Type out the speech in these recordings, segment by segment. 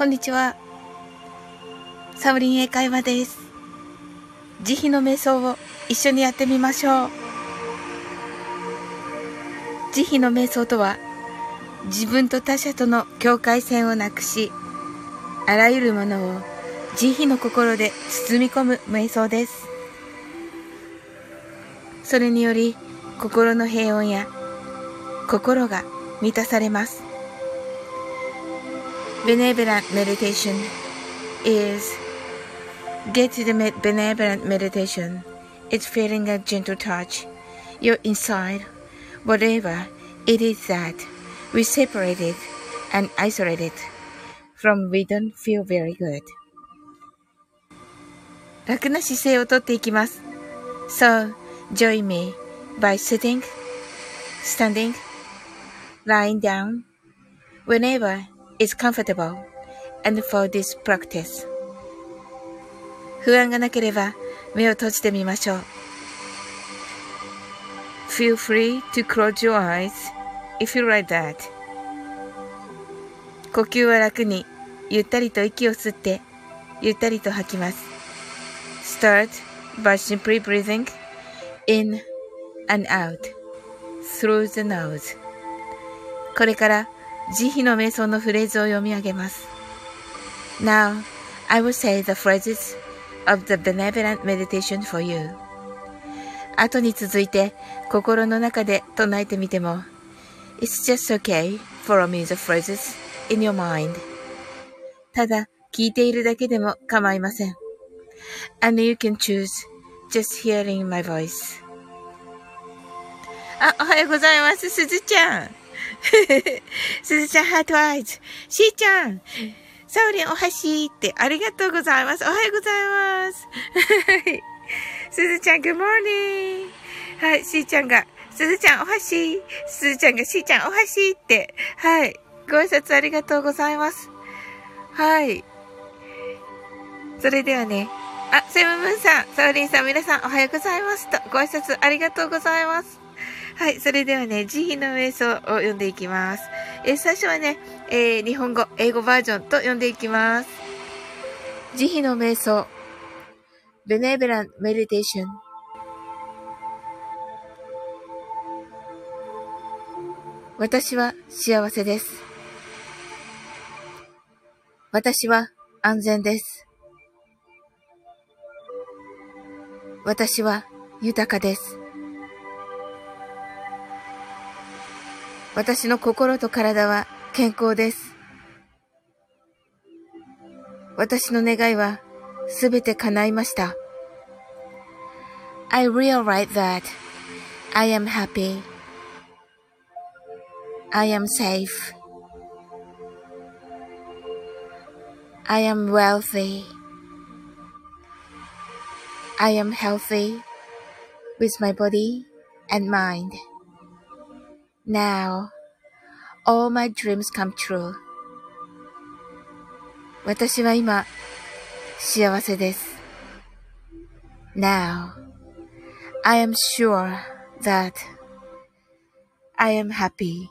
こんにちは。サオリン英会話です。慈悲の瞑想を一緒にやってみましょう。慈悲の瞑想とは、自分と他者との境界線をなくし、あらゆるものを慈悲の心で包み込む瞑想です。それにより、心の平穏や心が満たされます。Benevolent meditation is get to the benevolent meditation. It's feeling a gentle touch. You're inside, whatever it is that we separated and isolated from we don't feel very good. 楽な姿勢をとっていきます。So, join me by sitting, standing, lying down, whenever is comfortable and for this practice 不安がなければ目を閉じてみましょう Feel free to close your eyes if you like that 呼吸は楽にゆったりと息を吸ってゆったりと吐きます Start by simply breathing in and out through the nose これから慈悲の瞑想のフレーズを読み上げます。Now, I will say the phrases of the benevolent meditation for you. 後に続いて心の中で唱えてみても It's just okay. Follow me the phrases in your mind. ただ聞いているだけでも構いません。And you can choose just hearing my voice. あ、おはようございます。すずちゃん。すずちゃん、ハートアイズ。しーちゃん、サウリンお箸って、ありがとうございます。おはようございます。はい。すずちゃん、グモーニンはい、しーちゃんが、すずちゃんお箸。すずちゃんがしーちゃんお箸って、はい。ご挨拶ありがとうございます。はい。それではね、あ、セムムーンさん、サウリンさん、皆さんおはようございますと、ご挨拶ありがとうございます。はい、それではね、慈悲の瞑想を読んでいきます。えー、最初はね、えー、日本語、英語バージョンと読んでいきます。慈悲の瞑想。Benevolent Meditation。私は幸せです。私は安全です。私は豊かです。私の心と体は健康です。私の願いはすべて叶いました。I realize that I am happy. I am safe. I am wealthy. I am healthy with my body and mind. Now, all my dreams come true. 私は今、幸せです。Now, I am sure that I am happy.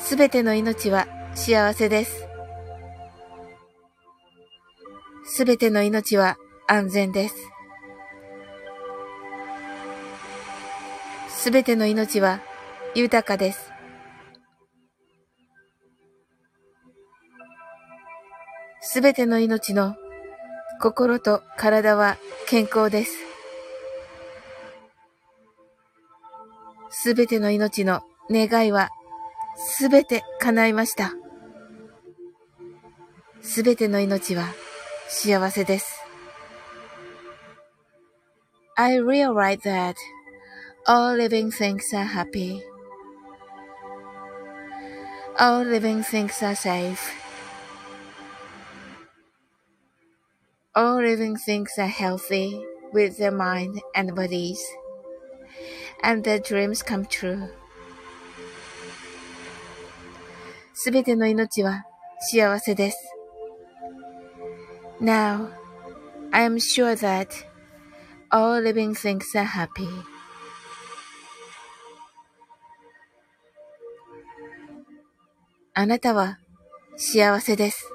すべての命は幸せです。すべての命は安全です。すべての命は豊かです。すべての命の心と体は健康です。すべての命の願いはすべて叶いました。すべての命は幸せです。I realize that All living things are happy. All living things are safe. All living things are healthy with their mind and bodies, and their dreams come true. すべての命は幸せです。Now, I am sure that all living things are happy. あなたは幸せです。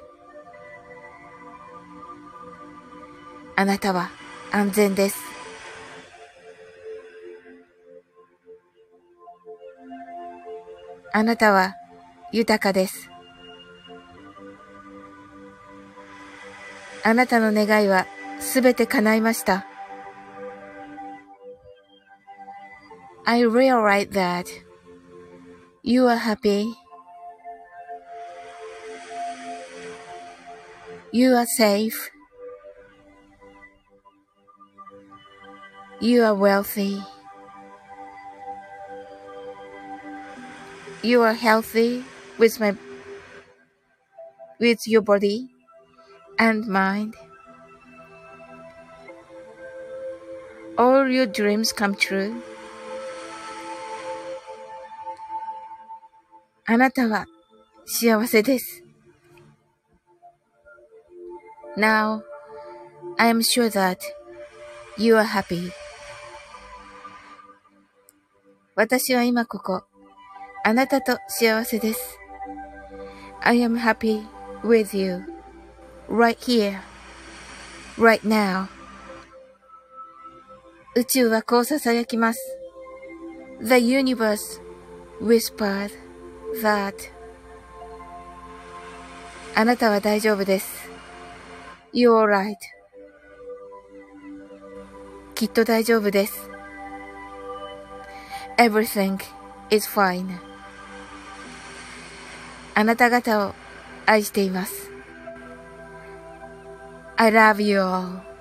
あなたは安全です。あなたは豊かです。あなたの願いはすべて叶いました。I realize that you are happy. You are safe. You are wealthy. You are healthy with my with your body and mind. All your dreams come true. あなたは幸せです。 Now, I am sure that you are happy. 私は今ここ、あなたと幸せです。I am happy with you. right here, right now. 宇宙はこう囁きます。The universe whispered that あなたは大丈夫です。 You're right. きっと大丈夫です。Everything is fine. あなた方を愛しています。I love you all.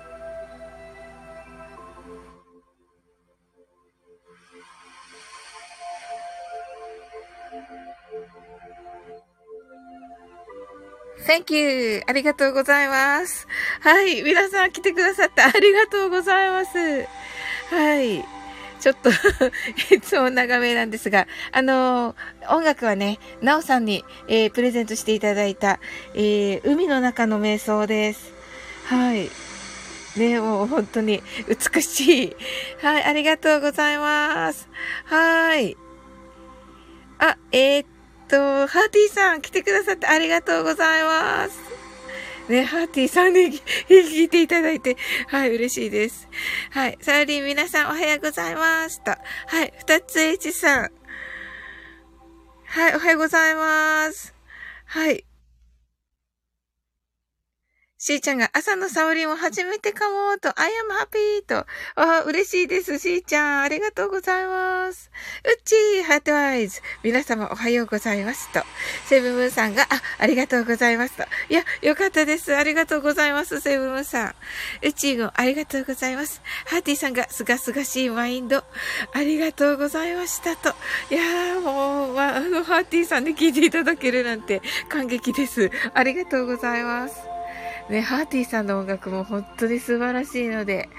Thank you! ありがとうございます。はい。皆さん来てくださってありがとうございます。はい。ちょっと いつも長めなんですが、あのー、音楽はね、なおさんに、えー、プレゼントしていただいた、えー、海の中の瞑想です。はい。ね、もう本当に美しい。はい、ありがとうございます。はい。あ、えー、っと、ハーティーさん来てくださってありがとうございます。ね、ハーティーさんに聞いていただいて、はい、嬉しいです。はい、サーリン皆さんおはようございますと。はい、二つ H さん。はい、おはようございます。はい。しーちゃんが朝の沙織も初めてかもと、I am happy と、あ嬉しいです、しーちゃん。ありがとうございます。うっちー、ハートアイズ。皆様おはようございますと。セブンムーンさんが、あ、ありがとうございますと。いや、よかったです。ありがとうございます、セブンムーンさん。うっちーご、ありがとうございます。ハーティーさんが、すがすがしいマインド。ありがとうございましたと。いやー、もう、まあ、あの、ハーティーさんで聞いていただけるなんて感激です。ありがとうございます。ね、ハーティーさんの音楽も本当に素晴らしいので、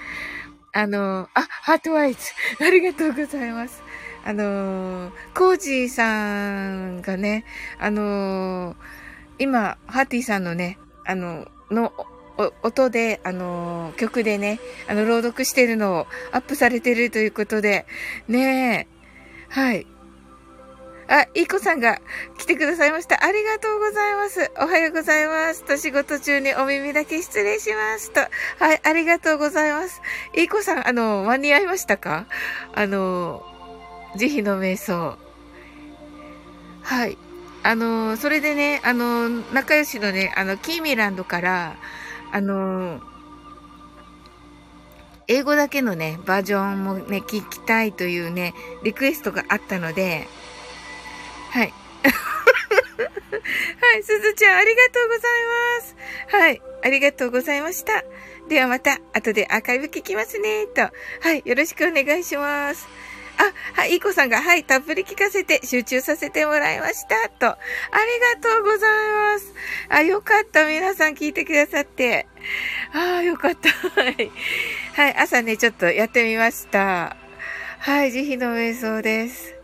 あの、あ、ハートワイズ、ありがとうございます。あの、コージーさんがね、あの、今、ハーティーさんのね、あの、の、音で、あの、曲でね、あの、朗読してるのをアップされてるということで、ねえ、はい。あ、いい子さんが来てくださいました。ありがとうございます。おはようございます。と仕事中にお耳だけ失礼しますと。はい、ありがとうございます。いい子さん、あの、間に合いましたか？あの、慈悲の瞑想。はい。あの、それでね、あの、仲良しのね、あの、キーミランドから、あの、英語だけのね、バージョンもね、聞きたいというね、リクエストがあったので、はい。はい、すずちゃん、ありがとうございます。はい、ありがとうございました。ではまた、後でアーカイブ聞きますね、と。はい、よろしくお願いします。あ、はい、いこさんが、はい、たっぷり聞かせて、集中させてもらいました、と。ありがとうございます。あ、よかった。皆さん聞いてくださって。ああよかった。はい、朝ね、ちょっとやってみました。はい、慈悲の瞑想です。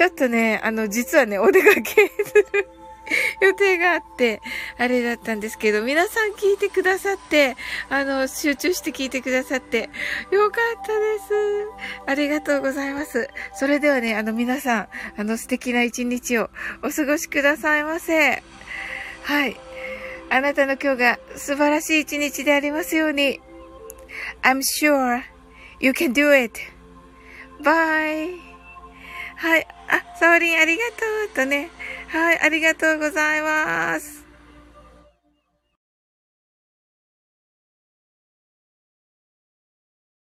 ちょっとね、あの、実はね、お出かけする 予定があって、あれだったんですけど、皆さん聞いてくださって、あの、集中して聞いてくださって、よかったです。ありがとうございます。それではね、あの、皆さん、あの、素敵な一日をお過ごしくださいませ。はい。あなたの今日が素晴らしい一日でありますように。I'm sure you can do it. Bye. はい。あ、サオリンありがとうとね。はい、ありがとうございます。